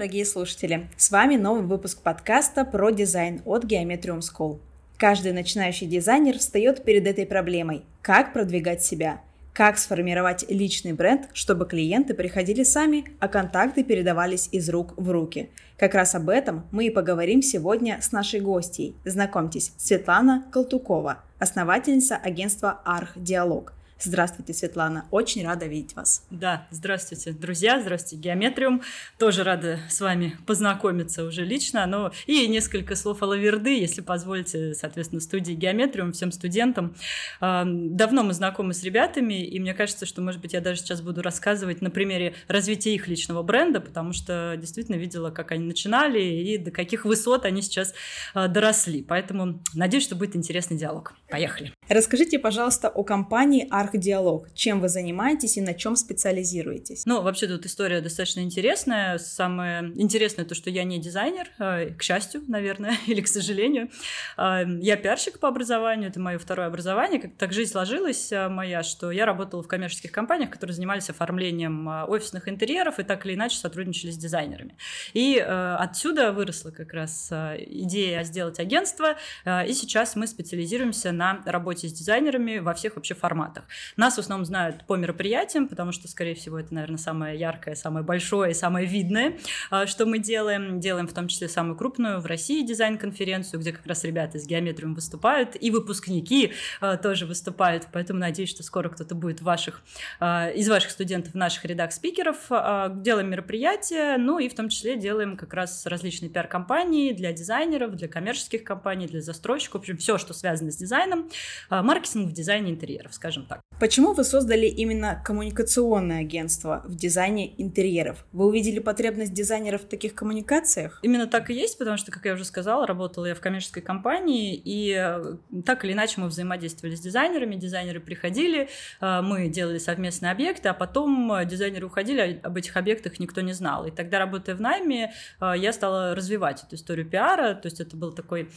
дорогие слушатели! С вами новый выпуск подкаста про дизайн от Geometrium School. Каждый начинающий дизайнер встает перед этой проблемой – как продвигать себя, как сформировать личный бренд, чтобы клиенты приходили сами, а контакты передавались из рук в руки. Как раз об этом мы и поговорим сегодня с нашей гостьей. Знакомьтесь, Светлана Колтукова, основательница агентства Арх Диалог – Здравствуйте, Светлана. Очень рада видеть вас. Да, здравствуйте, друзья. Здравствуйте, Геометриум. Тоже рада с вами познакомиться уже лично. Но и несколько слов о Лаверды, если позволите, соответственно, студии Геометриум, всем студентам. Давно мы знакомы с ребятами, и мне кажется, что, может быть, я даже сейчас буду рассказывать на примере развития их личного бренда, потому что действительно видела, как они начинали и до каких высот они сейчас а, доросли. Поэтому надеюсь, что будет интересный диалог. Поехали. Расскажите, пожалуйста, о компании Арх диалог. Чем вы занимаетесь и на чем специализируетесь? Ну, вообще тут история достаточно интересная. Самое интересное то, что я не дизайнер, а, к счастью, наверное, или к сожалению. А, я пиарщик по образованию, это мое второе образование. Как так жизнь сложилась а, моя, что я работала в коммерческих компаниях, которые занимались оформлением офисных интерьеров и так или иначе сотрудничали с дизайнерами. И отсюда выросла как раз идея сделать агентство, и сейчас мы специализируемся на работе с дизайнерами во всех вообще форматах. Нас в основном знают по мероприятиям, потому что, скорее всего, это, наверное, самое яркое, самое большое и самое видное, а, что мы делаем. Делаем в том числе самую крупную в России дизайн-конференцию, где как раз ребята из геометриум выступают, и выпускники а, тоже выступают. Поэтому надеюсь, что скоро кто-то будет ваших, а, из ваших студентов в наших рядах спикеров. Делаем мероприятия, ну и в том числе делаем как раз различные пиар-компании для дизайнеров, для коммерческих компаний, для застройщиков, в общем, все, что связано с дизайном, маркетинг в дизайне интерьеров, скажем так. Почему вы создали именно коммуникационное агентство в дизайне интерьеров? Вы увидели потребность дизайнеров в таких коммуникациях? Именно так и есть, потому что, как я уже сказала, работала я в коммерческой компании, и э, так или иначе мы взаимодействовали с дизайнерами, дизайнеры приходили, э, мы делали совместные объекты, а потом э, дизайнеры уходили, а об этих объектах никто не знал. И тогда, работая в найме, я стала развивать эту историю пиара, то есть это был такой,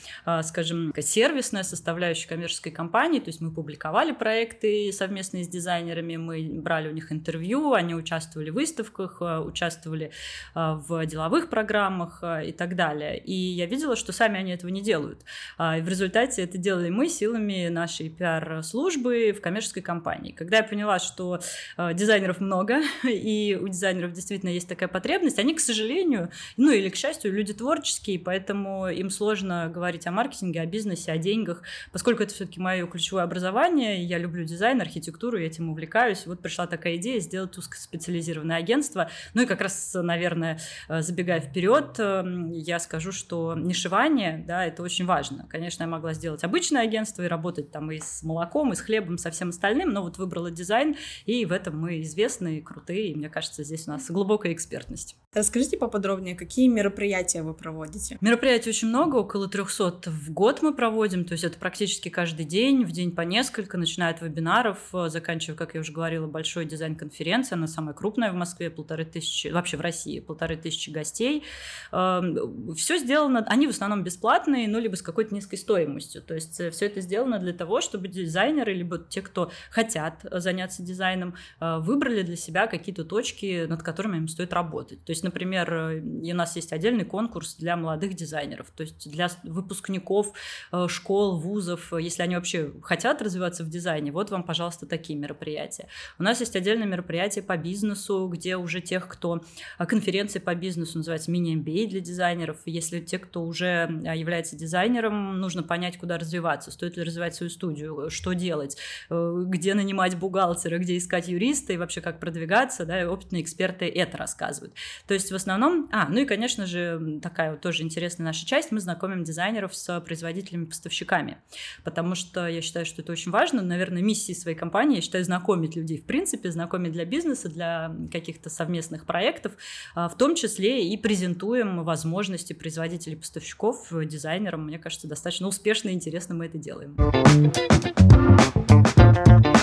скажем, сервисная составляющая коммерческой компании, то есть мы публиковали проекты совместные с дизайнерами, мы брали у них интервью, они участвовали в выставках, э, участвовали э, в деловых программах э, и так далее. И я видела, что сами они этого не делают. А, и в результате это делали мы силами нашей пиар-службы в коммерческой компании. Когда я поняла, что дизайнеров много, и у дизайнеров действительно есть такая потребность, они, к сожалению, ну или к счастью, люди творческие, поэтому им сложно говорить о маркетинге, о бизнесе, о деньгах, поскольку это все-таки мое ключевое образование, я люблю дизайн, архитектуру, я этим увлекаюсь. Вот пришла такая идея сделать узкоспециализированное агентство. Ну и как раз, наверное, э, забегая вперед, эм, я скажу, что нишевание, да, это очень важно. Конечно, я могла сделать обычное агентство и работать там и с молоком, и с хлебом, со всем остальным, но вот выбрала дизайн, и в этом мы известны, крутые, и мне кажется, здесь у нас глубокая экспертность. Расскажите поподробнее, какие мероприятия вы проводите? Мероприятий очень много, около 300 в год мы проводим, то есть это практически каждый день, в день по несколько, начиная от вебинаров, э, заканчивая, как я уже говорила, большой дизайн-конференция, она самая крупная в Москве, полторы тысячи, вообще в России, полторы тысячи гостей. Эм, все сделано, они в основном бесплатные, ну, либо с какой-то низкой стоимостью, то есть э, все это сделано для того, чтобы дизайнеры, либо те, кто хотят заняться дизайном, э, выбрали для себя какие-то точки, над которыми им стоит работать. То есть есть, например, э, у нас есть отдельный конкурс для молодых дизайнеров, то есть для выпускников э, школ, вузов, если они вообще хотят развиваться в дизайне, вот вам, пожалуйста, такие мероприятия. У нас есть отдельное мероприятие по бизнесу, где уже тех, кто э, конференции по бизнесу называется мини-MBA для дизайнеров. Если те, кто уже является дизайнером, нужно понять, куда развиваться, стоит ли развивать свою студию, что делать, где нанимать бухгалтера, где искать юриста и вообще как продвигаться, да, опытные эксперты это рассказывают. То то есть в основном... А, ну и, конечно же, такая вот тоже интересная наша часть, мы знакомим дизайнеров с производителями-поставщиками, потому что я считаю, что это очень важно. Наверное, миссией своей компании, я считаю, знакомить людей в принципе, знакомить для бизнеса, для каких-то совместных проектов, а, в том числе и презентуем возможности производителей-поставщиков дизайнерам. Мне кажется, достаточно успешно и интересно мы это делаем.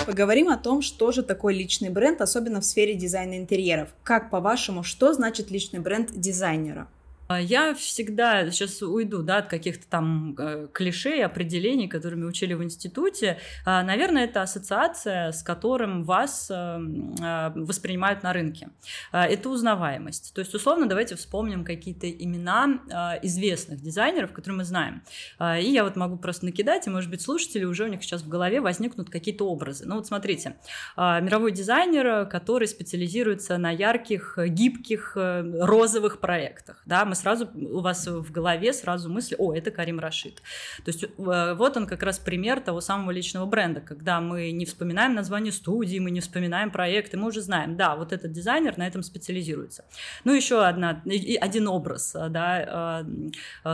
Поговорим о том, что же такое личный бренд, особенно в сфере дизайна интерьеров. Как, по-вашему, что значит личный бренд дизайнера? Я всегда сейчас уйду да, от каких-то там э, клише определений, которыми учили в институте. А, наверное, это ассоциация, с которым вас э, э, воспринимают на рынке. А, это узнаваемость. То есть, условно, давайте вспомним какие-то имена известных дизайнеров, которые мы знаем. И я вот могу просто накидать, и, может быть, слушатели уже у них сейчас в голове возникнут какие-то образы. Ну вот смотрите, мировой дизайнер, который специализируется на ярких, гибких, розовых проектах. Да, мы сразу, у вас в голове сразу мысли, о, это Карим Рашид. То есть вот он как раз пример того самого личного бренда, когда мы не вспоминаем название студии, мы не вспоминаем проекты, мы уже знаем, да, вот этот дизайнер на этом специализируется. Ну, еще одна, один образ, да,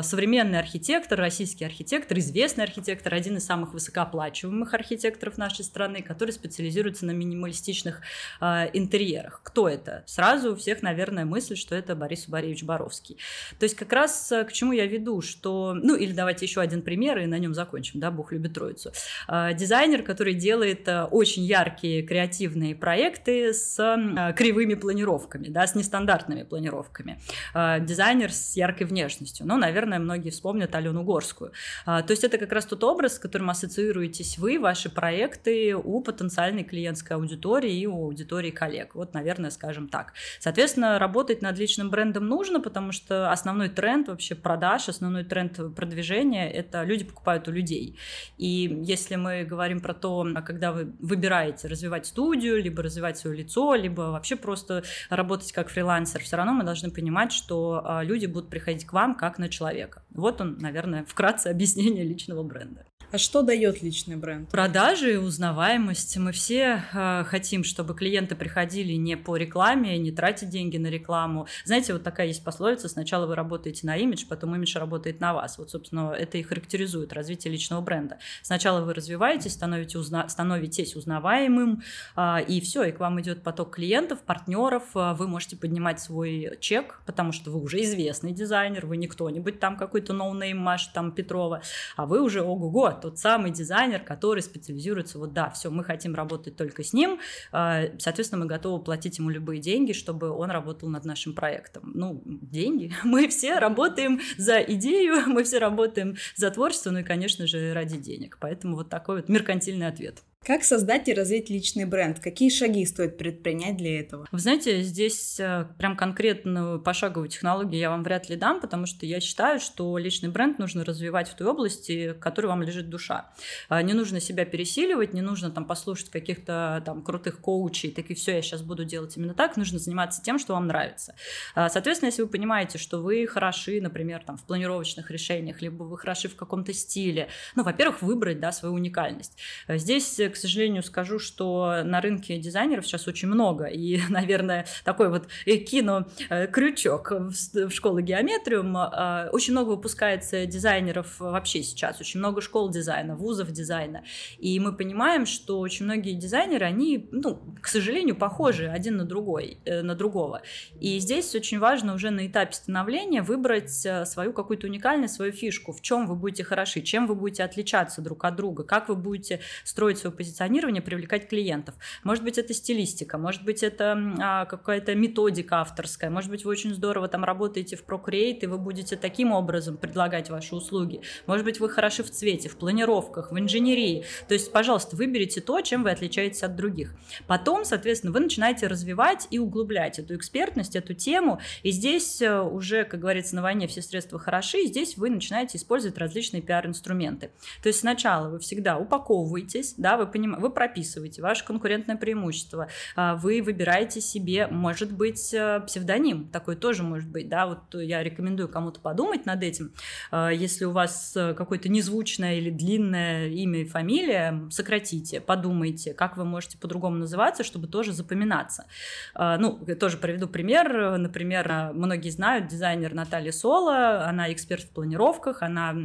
современный архитектор, российский архитектор, известный архитектор, один из самых высокооплачиваемых архитекторов нашей страны, который специализируется на минималистичных интерьерах. Кто это? Сразу у всех, наверное, мысль, что это Борис Борисович Боровский. То есть как раз к чему я веду, что, ну, или давайте еще один пример, и на нем закончим, да, Бог любит троицу. А, дизайнер, который делает а, очень яркие креативные проекты с а, кривыми планировками, да, с нестандартными планировками. Дизайнер с яркой внешностью. Ну, наверное, многие вспомнят Алену Горскую. То есть это как раз тот образ, с которым ассоциируетесь вы, ваши проекты у потенциальной клиентской аудитории и у аудитории коллег. Вот, наверное, скажем так. Соответственно, работать над личным брендом нужно, потому что основной тренд вообще продаж, основной тренд продвижения – это люди покупают у людей. И если мы говорим про то, когда вы выбираете развивать студию, либо развивать свое лицо, либо вообще просто работать как фрилансер, все равно мы должны понимать, что а, люди будут приходить к вам как на человека. Вот он, наверное, вкратце объяснение личного бренда. А что дает личный бренд? Продажи и узнаваемость. Мы все э, хотим, чтобы клиенты приходили не по рекламе, не тратить деньги на рекламу. Знаете, вот такая есть пословица: сначала вы работаете на имидж, потом имидж работает на вас. Вот, собственно, это и характеризует развитие личного бренда. Сначала вы развиваетесь, становитесь, узна... становитесь узнаваемым, э, и все, и к вам идет поток клиентов, партнеров. Э, вы можете поднимать свой чек, потому что вы уже известный дизайнер, вы не кто-нибудь там какой-то ноунейм Маш там Петрова, а вы уже ого-го, тот самый дизайнер, который специализируется, вот да, все, мы хотим работать только с ним, а, соответственно, мы готовы платить ему любые деньги, чтобы он работал над нашим проектом. Ну, деньги. Мы все работаем за идею, мы все работаем за творчество, ну и, конечно же, ради денег. Поэтому вот такой вот меркантильный ответ. Как создать и развить личный бренд? Какие шаги стоит предпринять для этого? Вы знаете, здесь э, прям конкретную пошаговую технологию я вам вряд ли дам, потому что я считаю, что личный бренд нужно развивать в той области, в которой вам лежит душа. А, не нужно себя пересиливать, не нужно там послушать каких-то там крутых коучей, так и все, я сейчас буду делать именно так. Нужно заниматься тем, что вам нравится. А, соответственно, если вы понимаете, что вы хороши, например, там в планировочных решениях, либо вы хороши в каком-то стиле, ну, во-первых, выбрать, да, свою уникальность. Здесь, к сожалению, скажу, что на рынке дизайнеров сейчас очень много. И, наверное, такой вот э, кину э, в школу геометриум. А, очень много выпускается дизайнеров вообще сейчас. Очень много школ дизайна, вузов дизайна. И мы понимаем, что очень многие дизайнеры, они, ну, к сожалению, похожи один на другой, э, на другого. И здесь очень важно уже на этапе становления выбрать свою какую-то уникальность, свою фишку, в чем вы будете хороши, чем вы будете отличаться друг от друга, как вы будете строить свою позиционирования привлекать клиентов. Может быть, это стилистика, может быть, это а, какая-то методика авторская, может быть, вы очень здорово там работаете в Procreate, и вы будете таким образом предлагать ваши услуги. Может быть, вы хороши в цвете, в планировках, в инженерии. То есть, пожалуйста, выберите то, чем вы отличаетесь от других. Потом, соответственно, вы начинаете развивать и углублять эту экспертность, эту тему, и здесь э, уже, как говорится, на войне все средства хороши, и здесь вы начинаете использовать различные пиар-инструменты. То есть сначала вы всегда упаковываетесь, да, вы поним... вы прописываете ваше конкурентное преимущество, а, вы выбираете себе, может быть, э, псевдоним, такой тоже может быть, да, вот я рекомендую кому-то подумать над этим, а, если у вас э, какое-то незвучное или длинное имя и фамилия, сократите, подумайте, как вы можете по-другому называться, чтобы тоже запоминаться. А, ну, тоже приведу пример, например, многие знают дизайнер Наталья Соло, она эксперт в планировках, она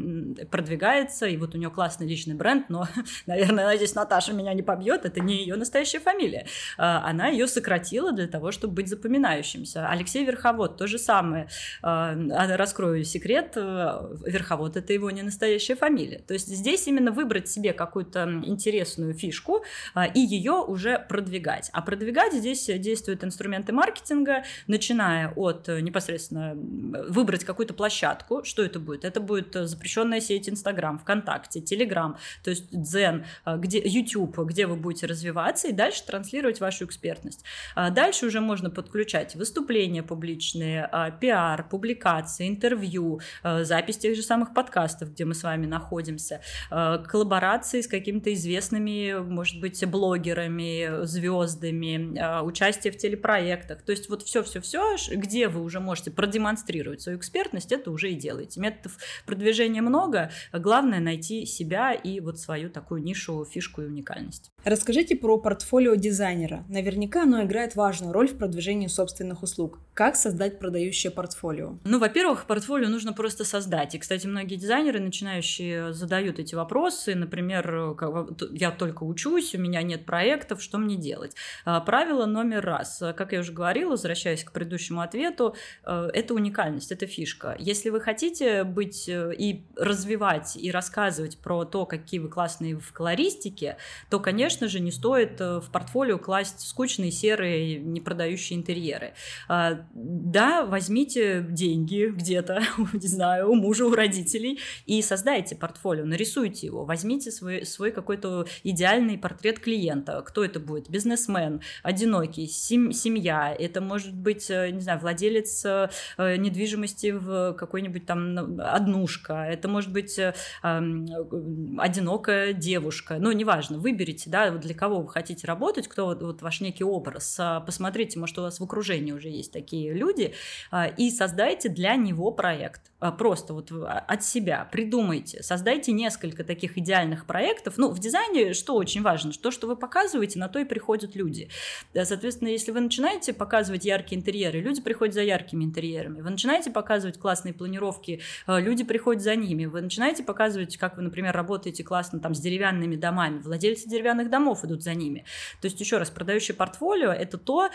продвигается, и вот у нее классный личный бренд, но, наверное, она здесь Наталья Наташа меня не побьет, это не ее настоящая фамилия. А, она ее сократила для того, чтобы быть запоминающимся. Алексей Верховод то же самое. А, раскрою секрет, э, Верховод это его не настоящая фамилия. То есть здесь именно выбрать себе какую-то интересную фишку а, и ее уже продвигать. А продвигать здесь действуют инструменты маркетинга, начиная от э, непосредственно выбрать какую-то площадку. Что это будет? Это будет запрещенная сеть Инстаграм, ВКонтакте, Телеграм, то есть Дзен, где, YouTube, где вы будете развиваться и дальше транслировать вашу экспертность. Дальше уже можно подключать выступления публичные, пиар, публикации, интервью, запись тех же самых подкастов, где мы с вами находимся, коллаборации с какими-то известными, может быть, блогерами, звездами, участие в телепроектах. То есть вот все-все-все, где вы уже можете продемонстрировать свою экспертность, это уже и делаете. Методов продвижения много, главное найти себя и вот свою такую нишу, фишку уникальность. Расскажите про портфолио дизайнера. Наверняка оно играет важную роль в продвижении собственных услуг. Как создать продающее портфолио? Ну, во-первых, портфолио нужно просто создать. И, кстати, многие дизайнеры, начинающие, задают эти вопросы. Например, я только учусь, у меня нет проектов, что мне делать? А, правило номер раз. Как я уже говорила, возвращаясь к предыдущему ответу, э, это уникальность, это фишка. Если вы хотите быть э, и развивать, и рассказывать про то, какие вы классные в колористике, то, конечно же, не стоит э, в портфолио класть скучные, серые, не продающие интерьеры. А, да, возьмите деньги где-то, не знаю, у мужа, у родителей, и создайте портфолио, нарисуйте его, возьмите свой, свой какой-то идеальный портрет клиента. Кто это будет? Бизнесмен, одинокий, сем, семья, это может быть, э, не знаю, владелец э, недвижимости в какой-нибудь там однушка, это может быть одинокая девушка, ну, неважно, выберите, да, для кого вы хотите работать, кто вот, вот ваш некий образ, а, посмотрите, может, у вас в окружении уже есть такие люди, а, и создайте для него проект. А, просто вот от себя придумайте, создайте несколько таких идеальных проектов. Ну, в дизайне что очень важно? То, что вы показываете, на то и приходят люди. Соответственно, если вы начинаете показывать яркие интерьеры, люди приходят за яркими интерьерами. Вы начинаете показывать классные планировки, люди приходят за ними. Вы начинаете показывать, как вы, например, работаете классно там с деревянными домами, владельцы деревянных домов идут за ними. То есть, еще раз, продающее портфолио – это то,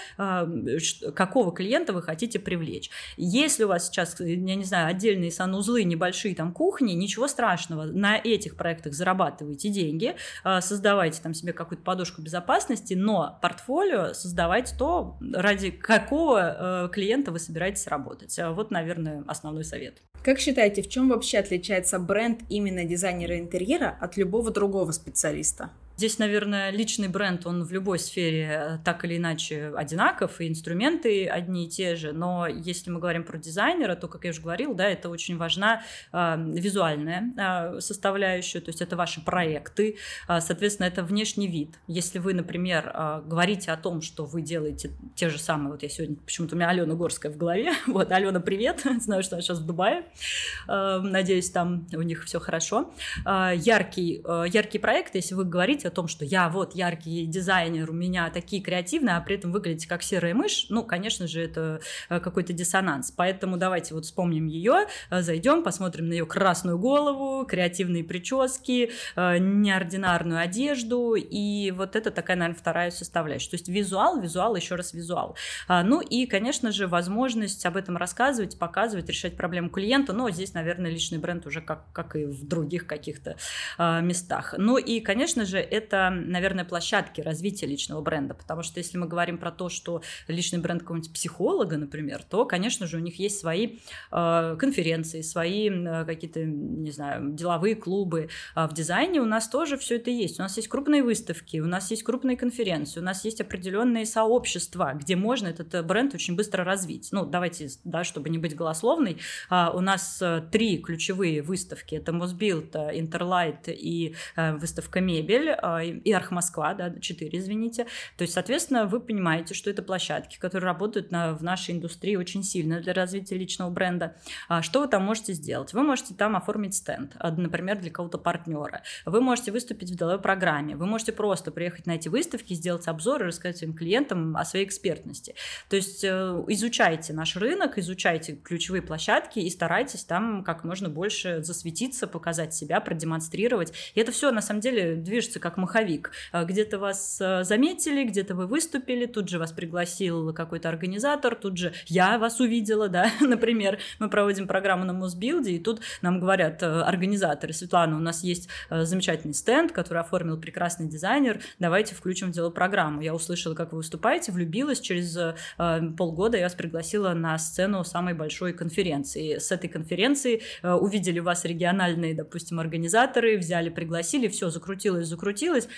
какого клиента вы хотите привлечь. Если у вас сейчас, я не знаю, отдельные санузлы, небольшие там кухни, ничего страшного, на этих проектах зарабатывайте деньги, а, создавайте там себе какую-то подушку безопасности, но портфолио создавайте то, ради какого э, клиента вы собираетесь работать. Вот, наверное, основной совет. Как считаете, в чем вообще отличается бренд именно дизайнера интерьера от любого другого специалиста? Здесь, наверное, личный бренд, он в любой сфере э, так или иначе одинаков, и инструменты одни и те же, но если мы говорим про дизайнера, то, как я уже говорил, да, это очень важна э, визуальная э, составляющая, то есть это ваши проекты, э, соответственно, это внешний вид. Если вы, например, э, говорите о том, что вы делаете те же самые, вот я сегодня, почему-то у меня Алена Горская в голове, вот, Алена, привет, знаю, что она сейчас в Дубае, э, надеюсь, там у них все хорошо. Э, яркий, э, яркий проект, если вы говорите о том, что я вот яркий дизайнер, у меня такие креативные, а при этом выглядите как серая мышь, ну, конечно же, это э, какой-то диссонанс. Поэтому давайте вот вспомним ее, э, зайдем, посмотрим на ее красную голову, креативные прически, э, неординарную одежду, и вот это такая, наверное, вторая составляющая. То есть визуал, визуал, еще раз визуал. А, ну и, конечно же, возможность об этом рассказывать, показывать, решать проблему клиента, но здесь, наверное, личный бренд уже как, как и в других каких-то местах. Ну и, конечно же, это, наверное, площадки развития личного бренда, потому что если мы говорим про то, что личный бренд какого-нибудь психолога, например, то, конечно же, у них есть свои э, конференции, свои э, какие-то, не знаю, деловые клубы. А в дизайне у нас тоже все это есть. У нас есть крупные выставки, у нас есть крупные конференции, у нас есть определенные сообщества, где можно этот э, бренд очень быстро развить. Ну, давайте, да, чтобы не быть голословной, э, у нас три ключевые выставки. Это Мосбилд, Интерлайт и выставка Мебель. А, и Архмосква, да, 4, извините. То есть, соответственно, вы понимаете, что это площадки, которые работают на, в нашей индустрии очень сильно для развития личного бренда. А что вы там можете сделать? Вы можете там оформить стенд, а, например, для кого-то партнера. Вы можете выступить в деловой программе. Вы можете просто приехать на эти выставки, сделать обзор и рассказать своим клиентам о своей экспертности. То есть э, изучайте наш рынок, изучайте ключевые площадки и старайтесь там как можно больше засветиться, показать себя, продемонстрировать. И это все на самом деле движется как маховик. Где-то вас заметили, где-то вы выступили, тут же вас пригласил какой-то организатор, тут же я вас увидела, да, например, мы проводим программу на Мосбилде, и тут нам говорят организаторы, Светлана, у нас есть замечательный стенд, который оформил прекрасный дизайнер, давайте включим в дело программу. Я услышала, как вы выступаете, влюбилась, через полгода я вас пригласила на сцену самой большой конференции. С этой конференции э, увидели вас региональные, допустим, организаторы, взяли, пригласили, все, закрутилось, закрутилось,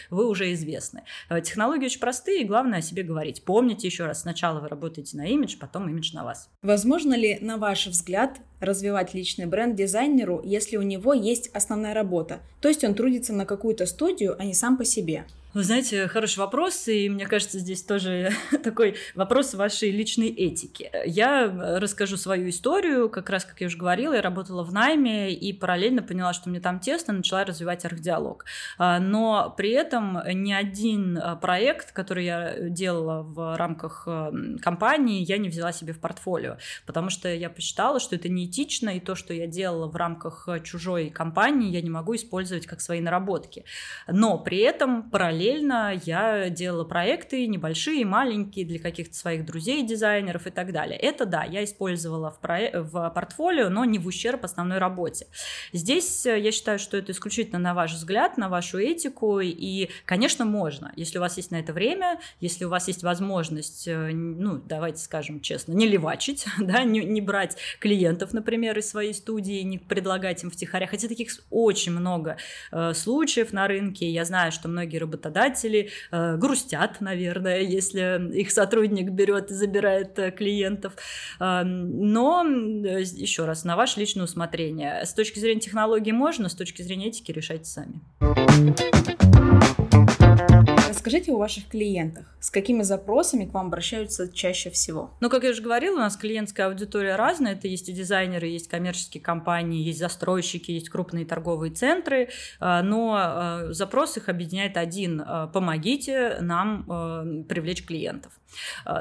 вы уже известны. Э, технологии очень простые, главное о себе говорить. Помните еще раз, сначала вы работаете на имидж, потом имидж на вас. Возможно ли, на ваш взгляд, развивать личный бренд дизайнеру, если у него есть основная работа? То есть он трудится на какую-то студию, а не сам по себе? Вы знаете, хороший вопрос, и мне кажется, здесь тоже такой вопрос вашей личной этики. Я расскажу свою историю, как раз, как я уже говорила, я работала в найме и параллельно поняла, что мне там тесно, начала развивать архдиалог. А, но при этом ни один а, проект, который я делала в рамках компании, я не взяла себе в портфолио, потому что я посчитала, что это неэтично, и то, что я делала в рамках чужой компании, я не могу использовать как свои наработки. Но при этом параллельно параллельно я делала проекты небольшие, маленькие для каких-то своих друзей, дизайнеров и так далее. Это да, я использовала в, про... в портфолио, но не в ущерб основной работе. Здесь э, я считаю, что это исключительно на ваш взгляд, на вашу этику, и, конечно, можно, если у вас есть на это время, если у вас есть возможность, э, ну, давайте скажем честно, не левачить, да, не, не брать клиентов, например, из своей студии, не предлагать им втихаря, хотя таких очень много э, случаев на рынке, я знаю, что многие работодатели э, грустят, наверное, если их сотрудник берет и забирает э, клиентов. Э, но, э, еще раз, на ваше личное усмотрение. С точки зрения технологий можно, с точки зрения этики решайте сами. Расскажите о ваших клиентах. С какими запросами к вам обращаются чаще всего? Ну, как я уже говорила, у нас клиентская аудитория разная. Это есть и дизайнеры, есть коммерческие компании, есть застройщики, есть крупные торговые центры. А, но а, запрос их объединяет один. А, Помогите нам привлечь клиентов.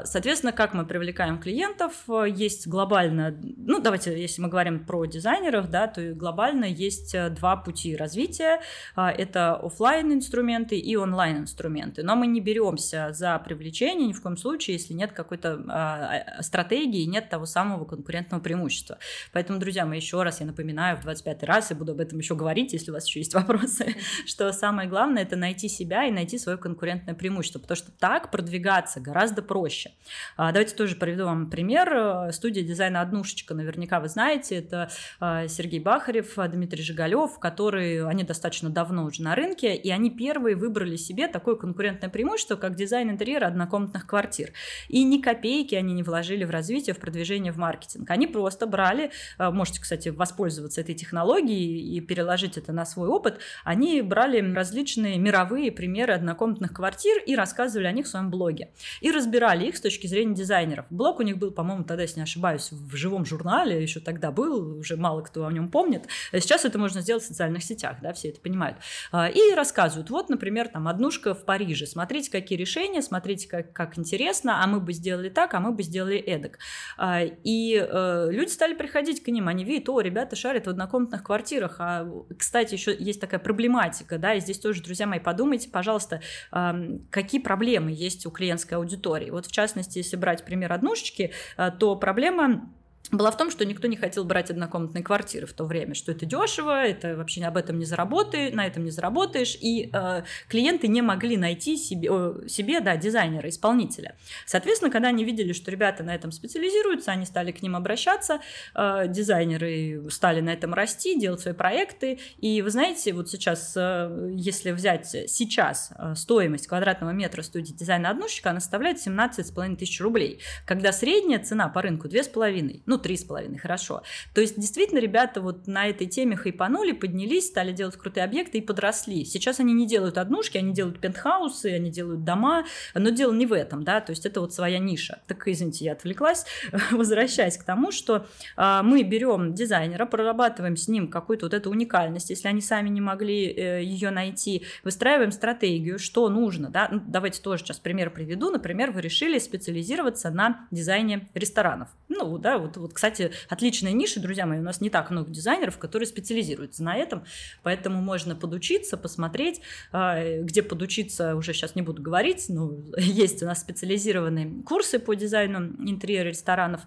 Соответственно, как мы привлекаем клиентов? Есть глобально, ну, давайте, если мы говорим про дизайнеров, да, то глобально есть два пути развития. Это офлайн инструменты и онлайн инструменты но мы не беремся за привлечение ни в коем случае, если нет какой-то а, стратегии, нет того самого конкурентного преимущества. Поэтому, друзья мои, еще раз я напоминаю в 25 раз, и буду об этом еще говорить, если у вас еще есть вопросы, что самое главное это найти себя и найти свое конкурентное преимущество, потому что так продвигаться гораздо проще. А, давайте тоже приведу вам пример. Студия дизайна «Однушечка», наверняка вы знаете, это а, Сергей Бахарев, Дмитрий Жигалев, которые, они достаточно давно уже на рынке, и они первые выбрали себе конкурентный конкурентное преимущество, как дизайн интерьера однокомнатных квартир. И ни копейки они не вложили в развитие, в продвижение, в маркетинг. Они просто брали, э, можете, кстати, воспользоваться этой технологией и переложить это на свой опыт, они брали различные мировые примеры однокомнатных квартир и рассказывали о них в своем блоге. И разбирали их с точки зрения дизайнеров. Блог у них был, по-моему, тогда, если не ошибаюсь, в живом журнале, еще тогда был, уже мало кто о нем помнит. Сейчас это можно сделать в социальных сетях, да, все это понимают. А, и рассказывают, вот, например, там однушка в Париже, Париже. Смотрите, какие решения, смотрите, как, как интересно, а мы бы сделали так, а мы бы сделали эдак. А, и э, люди стали приходить к ним, они видят, о, ребята шарят в однокомнатных квартирах. А, кстати, еще есть такая проблематика, да, и здесь тоже, друзья мои, подумайте, пожалуйста, какие проблемы есть у клиентской аудитории. Вот в частности, если брать пример однушечки, э, то проблема была в том, что никто не хотел брать однокомнатные квартиры в то время, что это дешево, это вообще об этом не заработаешь, на этом не заработаешь, и э, клиенты не могли найти себе, э, себе, да, дизайнера, исполнителя. Соответственно, когда они видели, что ребята на этом специализируются, они стали к ним обращаться, э, дизайнеры стали на этом расти, делать свои проекты, и вы знаете, вот сейчас, э, если взять сейчас э, стоимость квадратного метра студии дизайна однушечка, она составляет 17,5 тысяч рублей, когда средняя цена по рынку 2,5, ну, три с половиной, хорошо. То есть, действительно, ребята вот на этой теме хайпанули, поднялись, стали делать крутые объекты и подросли. Сейчас они не делают однушки, они делают пентхаусы, они делают дома, но дело не в этом, да, то есть это вот своя ниша. Так, извините, я отвлеклась, возвращаясь к тому, что э, мы берем дизайнера, прорабатываем с ним какую-то вот эту уникальность, если они сами не могли э, ее найти, выстраиваем стратегию, что нужно, да, ну, давайте тоже сейчас пример приведу, например, вы решили специализироваться на дизайне ресторанов, ну, да, вот, вот, кстати, отличная ниша, друзья мои, у нас не так много дизайнеров, которые специализируются на этом, поэтому можно подучиться, посмотреть, а, где подучиться, уже сейчас не буду говорить, но есть у нас специализированные курсы по дизайну интерьера ресторанов,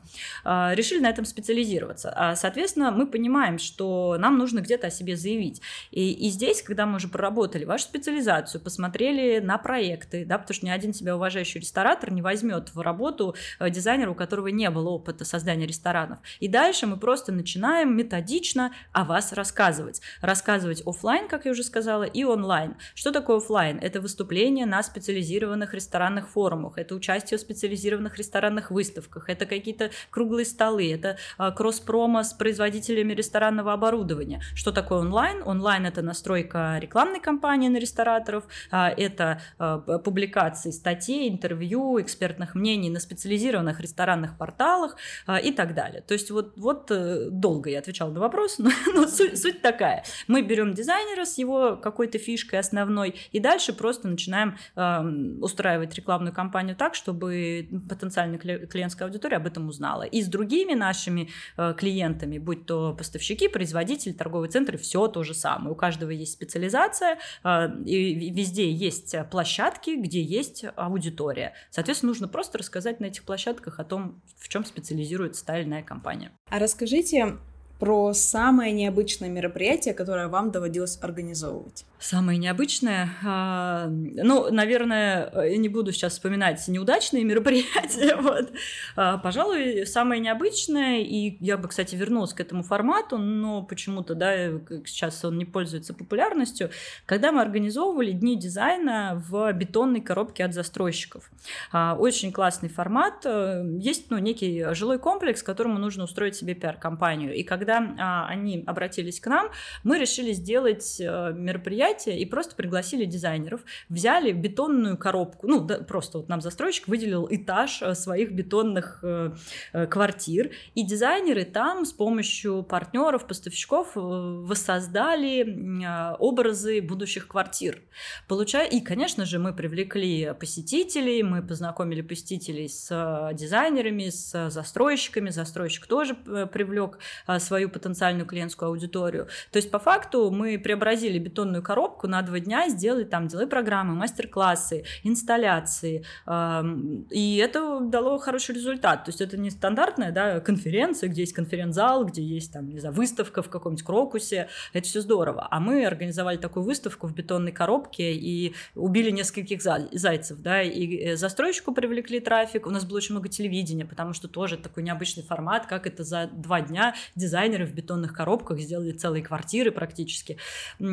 а, решили на этом специализироваться. А, соответственно, мы понимаем, что нам нужно где-то о себе заявить. И, и здесь, когда мы уже проработали вашу специализацию, посмотрели на проекты, да, потому что ни один себя уважающий ресторатор не возьмет в работу э, дизайнера, у которого не было опыта создания ресторанов. И дальше мы просто начинаем методично о вас рассказывать. Рассказывать офлайн, как я уже сказала, и онлайн. Что такое офлайн? Это выступление на специализированных ресторанных форумах, это участие в специализированных ресторанных выставках, это какие-то круглые столы, это а, кросс-промо с производителями ресторанного оборудования. Что такое онлайн? Онлайн это настройка рекламной кампании на рестораторов, а, это а, публикации статей, интервью, экспертных мнений на специализированных ресторанных порталах и так далее. То есть вот, вот э, долго я отвечала на вопрос, но, но суть, суть такая. Мы берем дизайнера с его какой-то фишкой основной и дальше просто начинаем э, устраивать рекламную кампанию так, чтобы потенциальная клиентская аудитория об этом узнала. И с другими нашими э, клиентами, будь то поставщики, производители, торговые центры, все то же самое. У каждого есть специализация, э, и везде есть площадки, где есть аудитория. Соответственно, нужно просто рассказать на этих площадках о том, в чем специализируется та иная компания. А расскажите про самое необычное мероприятие, которое вам доводилось организовывать. Самое необычное, а, ну, наверное, я не буду сейчас вспоминать неудачные мероприятия, вот. А, пожалуй, самое необычное, и я бы, кстати, вернулась к этому формату, но почему-то, да, сейчас он не пользуется популярностью, когда мы организовывали дни дизайна в бетонной коробке от застройщиков. А, очень классный формат, есть, ну, некий жилой комплекс, которому нужно устроить себе пиар-компанию, и когда они обратились к нам, мы решили сделать э, мероприятие, и просто пригласили дизайнеров, взяли бетонную коробку, ну, да, просто вот нам застройщик выделил этаж э, своих бетонных э, квартир, и дизайнеры там с помощью партнеров, поставщиков воссоздали э, образы будущих квартир. Получая... И, конечно же, мы привлекли посетителей, мы познакомили посетителей с дизайнерами, с застройщиками, застройщик тоже привлек свою потенциальную клиентскую аудиторию. То есть, по факту, мы преобразили бетонную коробку на два дня сделать там делай программы, мастер-классы, инсталляции. И это дало хороший результат. То есть это не стандартная да, конференция, где есть конференц-зал, где есть там, не знаю, выставка в каком-нибудь крокусе. Это все здорово. А мы организовали такую выставку в бетонной коробке и убили нескольких зайцев. Да, и э, застройщику привлекли трафик. У нас было очень много телевидения, потому что тоже такой необычный формат, как это за два дня дизайнеры в бетонных коробках сделали целые квартиры практически. И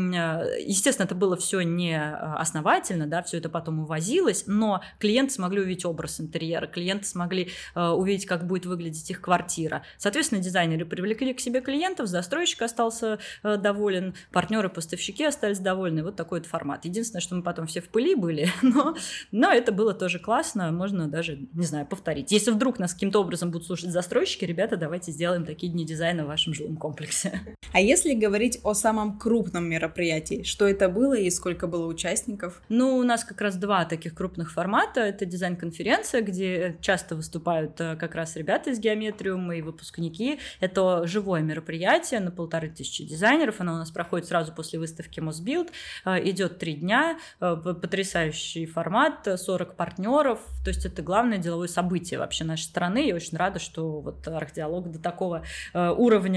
Естественно, это было все не э, основательно, да, все это потом увозилось, но клиенты смогли увидеть образ интерьера, клиенты смогли э, увидеть, как будет выглядеть их квартира. Соответственно, дизайнеры привлекли к себе клиентов, застройщик остался э, доволен, партнеры, поставщики остались довольны. Вот такой вот формат. Единственное, что мы потом все в пыли были, но, но это было тоже классно, можно даже, не знаю, повторить. Если вдруг нас каким-то образом будут слушать застройщики, ребята, давайте сделаем такие дни дизайна в вашем жилом комплексе. А если говорить о самом крупном мероприятии, что это было и сколько было участников? Ну, у нас как раз два таких крупных формата. Это дизайн-конференция, где часто выступают э, как раз ребята из геометриума и выпускники. Это живое мероприятие на полторы тысячи дизайнеров. Оно у нас проходит сразу после выставки Мосбилд. Э, идет три дня. Э, потрясающий формат, 40 партнеров. То есть это главное деловое событие вообще нашей страны. Я очень рада, что вот архдиалог до такого уровня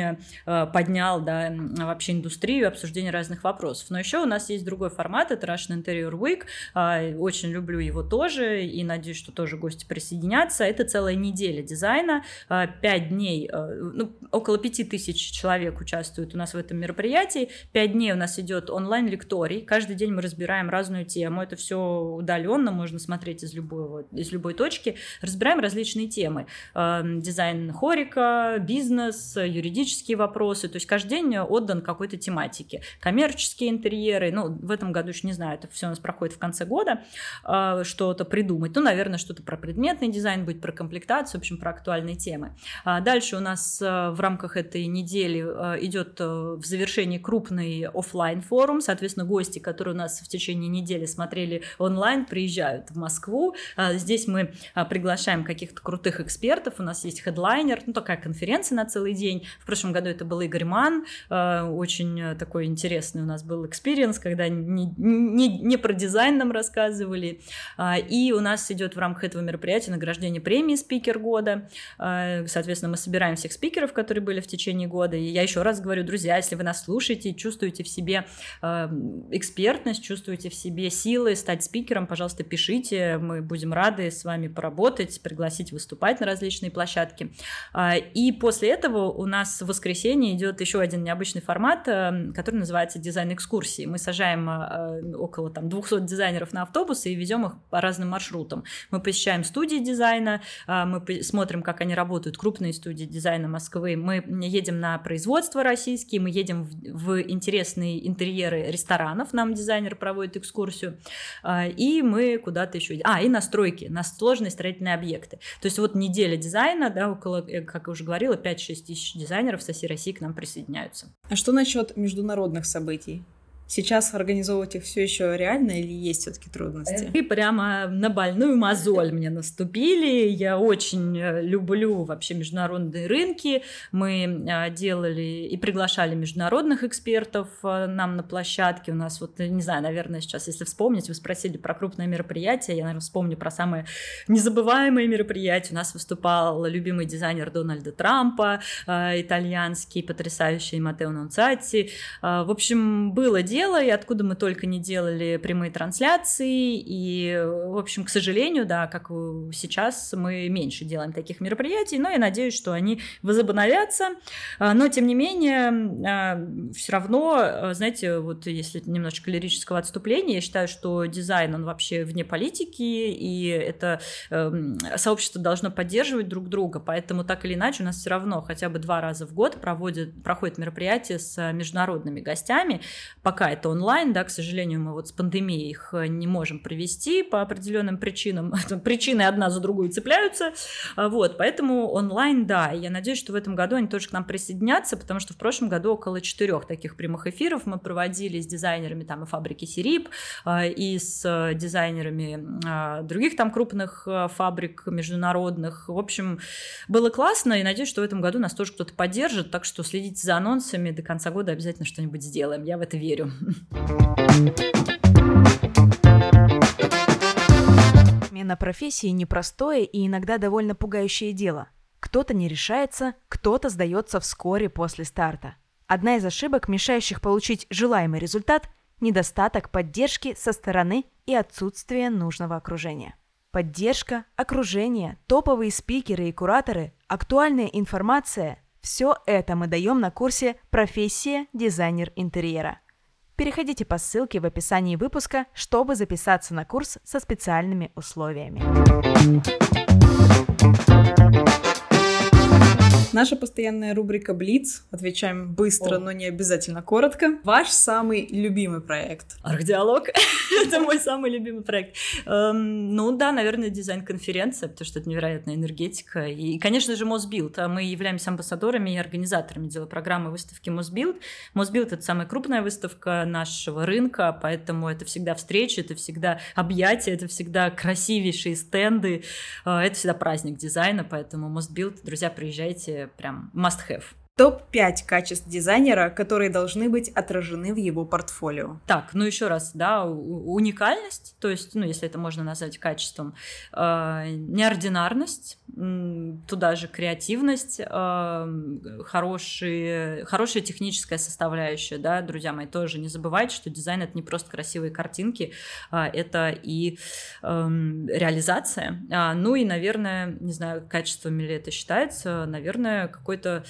поднял да, вообще индустрию обсуждения разных вопросов. Но еще у нас есть другой формат, это Russian Interior Week. А, очень люблю его тоже и надеюсь, что тоже гости присоединятся. Это целая неделя дизайна, а, пять дней, а, ну, около пяти тысяч человек участвуют у нас в этом мероприятии. Пять дней у нас идет онлайн-лекторий. Каждый день мы разбираем разную тему. Это все удаленно, можно смотреть из, любого, из любой точки. Разбираем различные темы. Дизайн хорика, бизнес, юридические юридические вопросы, то есть каждый день отдан какой-то тематике. Коммерческие интерьеры, ну, в этом году еще не знаю, это все у нас проходит в конце года, э, что-то придумать. Ну, наверное, что-то про предметный дизайн будет, про комплектацию, в общем, про актуальные темы. А дальше у нас э, в рамках этой недели идет в завершении крупный офлайн форум, соответственно, гости, которые у нас в течение недели смотрели онлайн, приезжают в Москву. Здесь мы приглашаем каких-то крутых экспертов, у нас есть хедлайнер, ну, такая конференция на целый день. В прошлом году это был Игорь Ман, э, очень такой интересный у нас был экспириенс, когда не, не, не про дизайн нам рассказывали. А, и у нас идет в рамках этого мероприятия награждение премии «Спикер года». А, соответственно, мы собираем всех спикеров, которые были в течение года. И я еще раз говорю, друзья, если вы нас слушаете, чувствуете в себе э, экспертность, чувствуете в себе силы стать спикером, пожалуйста, пишите, мы будем рады с вами поработать, пригласить выступать на различные площадки. А, и после этого у нас в воскресенье идет еще один необычный формат, э, который называется дизайн-экскурсии. Мы сажаем э, около там, 200 дизайнеров на автобусы и везем их по разным маршрутам. Мы посещаем студии дизайна, э, мы смотрим, как они работают, крупные студии дизайна Москвы. Мы едем на производство российские, мы едем в, в интересные интерьеры ресторанов, нам дизайнер проводит экскурсию, и мы куда-то еще... А, и на стройки, на сложные строительные объекты. То есть вот неделя дизайна, да, около, как я уже говорила, 5-6 тысяч дизайнеров со всей России к нам присоединяются. А что насчет международных событий? Сейчас организовывать их все еще реально или есть все-таки трудности? И прямо на больную мозоль мне наступили. Я очень э, люблю вообще международные рынки. Мы э, делали и приглашали международных экспертов э, нам на площадке. У нас вот, не знаю, наверное, сейчас, если вспомнить, вы спросили про крупное мероприятие, я, наверное, вспомню про самое незабываемое мероприятие. У нас выступал любимый дизайнер Дональда Трампа, итальянский, потрясающий Матео Нонцати. В общем, было дело дело, и откуда мы только не делали прямые трансляции, и, в общем, к сожалению, да, как сейчас мы меньше делаем таких мероприятий, но я надеюсь, что они возобновятся, а, но, тем не менее, а, все равно, а, знаете, вот если немножечко лирического отступления, я считаю, что дизайн, он вообще вне политики, и это эм, сообщество должно поддерживать друг друга, поэтому так или иначе у нас все равно хотя бы два раза в год проводят, проходит мероприятие с международными гостями, пока это онлайн, да, к сожалению, мы вот с пандемией их э, не можем провести по определенным причинам. Причины одна за другую цепляются, а, вот, поэтому онлайн, да, я надеюсь, что в этом году они тоже к нам присоединятся, потому что в прошлом году около четырех таких прямых эфиров мы проводили с дизайнерами там и фабрики Сирип, а, и с э, дизайнерами а, других там крупных э, фабрик международных. В общем, было классно, и надеюсь, что в этом году нас тоже кто-то поддержит, так что следите за анонсами, до конца года обязательно что-нибудь сделаем, я в это верю. Смена профессии непростое и иногда довольно пугающее дело. Кто-то не решается, кто-то сдается вскоре после старта. Одна из ошибок, мешающих получить желаемый результат – недостаток поддержки со стороны и отсутствие нужного окружения. Поддержка, окружение, топовые спикеры и кураторы, актуальная информация – все это мы даем на курсе «Профессия дизайнер интерьера». Переходите по ссылке в описании выпуска, чтобы записаться на курс со специальными условиями. Наша постоянная рубрика Блиц. Отвечаем быстро, но не обязательно коротко. Ваш самый любимый проект? Архдиалог. это мой самый любимый проект. Эм, ну да, наверное, дизайн-конференция, потому что это невероятная энергетика. И, конечно же, Мосбилд. А мы являемся амбассадорами и организаторами дела программы выставки Мосбилд. Мосбилд — это самая крупная выставка нашего рынка, поэтому это всегда встречи, это всегда объятия, это всегда красивейшие стенды, э, это всегда праздник дизайна, поэтому Мосбилд, друзья, приезжайте, прям must-have. Топ-5 качеств дизайнера, которые должны быть отражены в его портфолио. Так, ну еще раз, да, уникальность, то есть, ну, если это можно назвать качеством, э, неординарность, туда же креативность, э, хорошие, хорошая техническая составляющая, да, друзья мои, тоже не забывайте, что дизайн это не просто красивые картинки, э, это и э, реализация. А, ну и, наверное, не знаю, качествами ли это считается, наверное, какой-то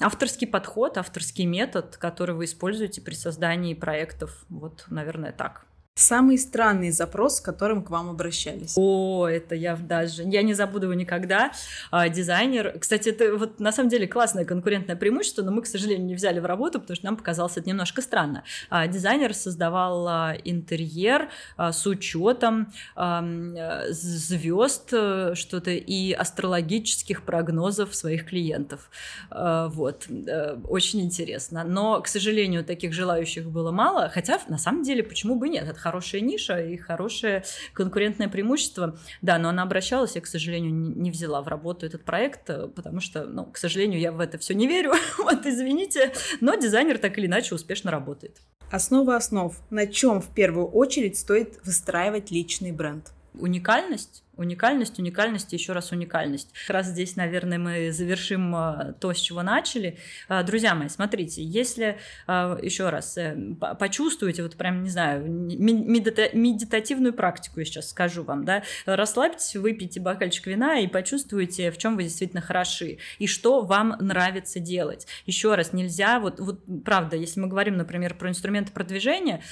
авторский подход, авторский метод, который вы используете при создании проектов. Вот, наверное, так. Самый странный запрос, с которым к вам обращались? О, это я даже... Я не забуду его никогда. А, дизайнер... Кстати, это вот на самом деле классное конкурентное преимущество, но мы, к сожалению, не взяли в работу, потому что нам показалось это немножко странно. А, дизайнер создавал а, интерьер а, с учетом а, звезд э, что-то и астрологических прогнозов своих клиентов. А, вот. А, очень интересно. Но, к сожалению, таких желающих было мало, хотя на самом деле почему бы нет? Это хорошая ниша и хорошее конкурентное преимущество. Да, но она обращалась, я, к сожалению, не взяла в работу этот проект, э, потому что, ну, к сожалению, я в это все не верю. вот, извините. Но дизайнер так или иначе успешно работает. Основа основ. На чем в первую очередь стоит выстраивать личный бренд? Уникальность Уникальность, уникальность, еще раз уникальность. Как раз здесь, наверное, мы завершим а, то, с чего начали. А, друзья мои, смотрите, если а, еще раз э, почувствуете, вот прям, не знаю, медитативную практику я сейчас скажу вам, да, расслабьтесь, выпейте бокальчик вина и почувствуйте, в чем вы действительно хороши и что вам нравится делать. Еще раз, нельзя, вот, вот правда, если мы говорим, например, про инструменты продвижения,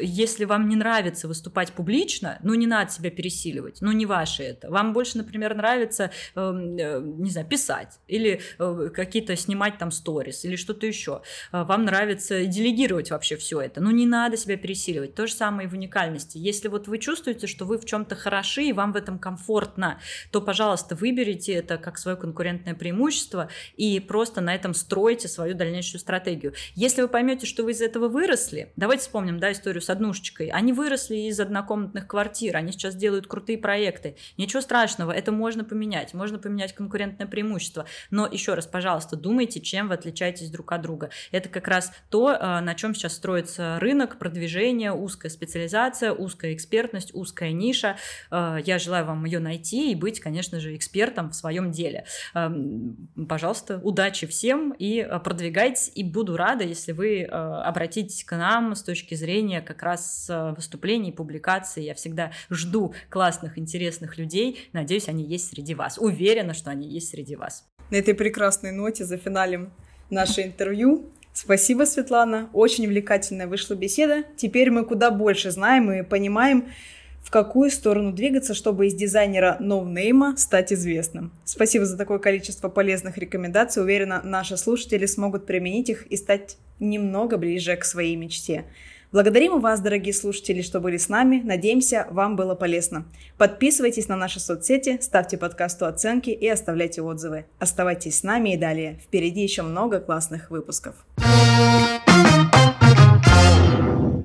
если вам не нравится выступать публично, ну не надо себя пересиливать, ну не ваше это. Вам больше, например, нравится, эм, э, не знаю, писать или э, какие-то снимать там сторис или что-то еще. Э, вам нравится делегировать вообще все это. Ну, не надо себя пересиливать. То же самое и в уникальности. Если вот вы чувствуете, что вы в чем-то хороши и вам в этом комфортно, то, пожалуйста, выберите это как свое конкурентное преимущество и просто на этом стройте свою дальнейшую стратегию. Если вы поймете, что вы из этого выросли, давайте вспомним, да, историю с однушечкой. Они выросли из однокомнатных квартир, они сейчас делают крутые проекты, проекты. Ничего страшного, это можно поменять, можно поменять конкурентное преимущество. Но еще раз, пожалуйста, думайте, чем вы отличаетесь друг от друга. Это как раз то, э, на чем сейчас строится рынок, продвижение, узкая специализация, узкая экспертность, узкая ниша. Э, я желаю вам ее найти и быть, конечно же, экспертом в своем деле. Эм, пожалуйста, удачи всем и э, продвигайтесь, и буду рада, если вы обратитесь к нам с точки зрения как раз выступлений, публикаций. Я всегда жду классных, интересных интересных людей. Надеюсь, они есть среди вас. Уверена, что они есть среди вас. На этой прекрасной ноте зафиналим наше интервью. Спасибо, Светлана. Очень увлекательная вышла беседа. Теперь мы куда больше знаем и понимаем, в какую сторону двигаться, чтобы из дизайнера ноунейма стать известным. Спасибо за такое количество полезных рекомендаций. Уверена, наши слушатели смогут применить их и стать немного ближе к своей мечте. Благодарим вас, дорогие слушатели, что были с нами. Надеемся, вам было полезно. Подписывайтесь на наши соцсети, ставьте подкасту оценки и оставляйте отзывы. Оставайтесь с нами и далее. Впереди еще много классных выпусков.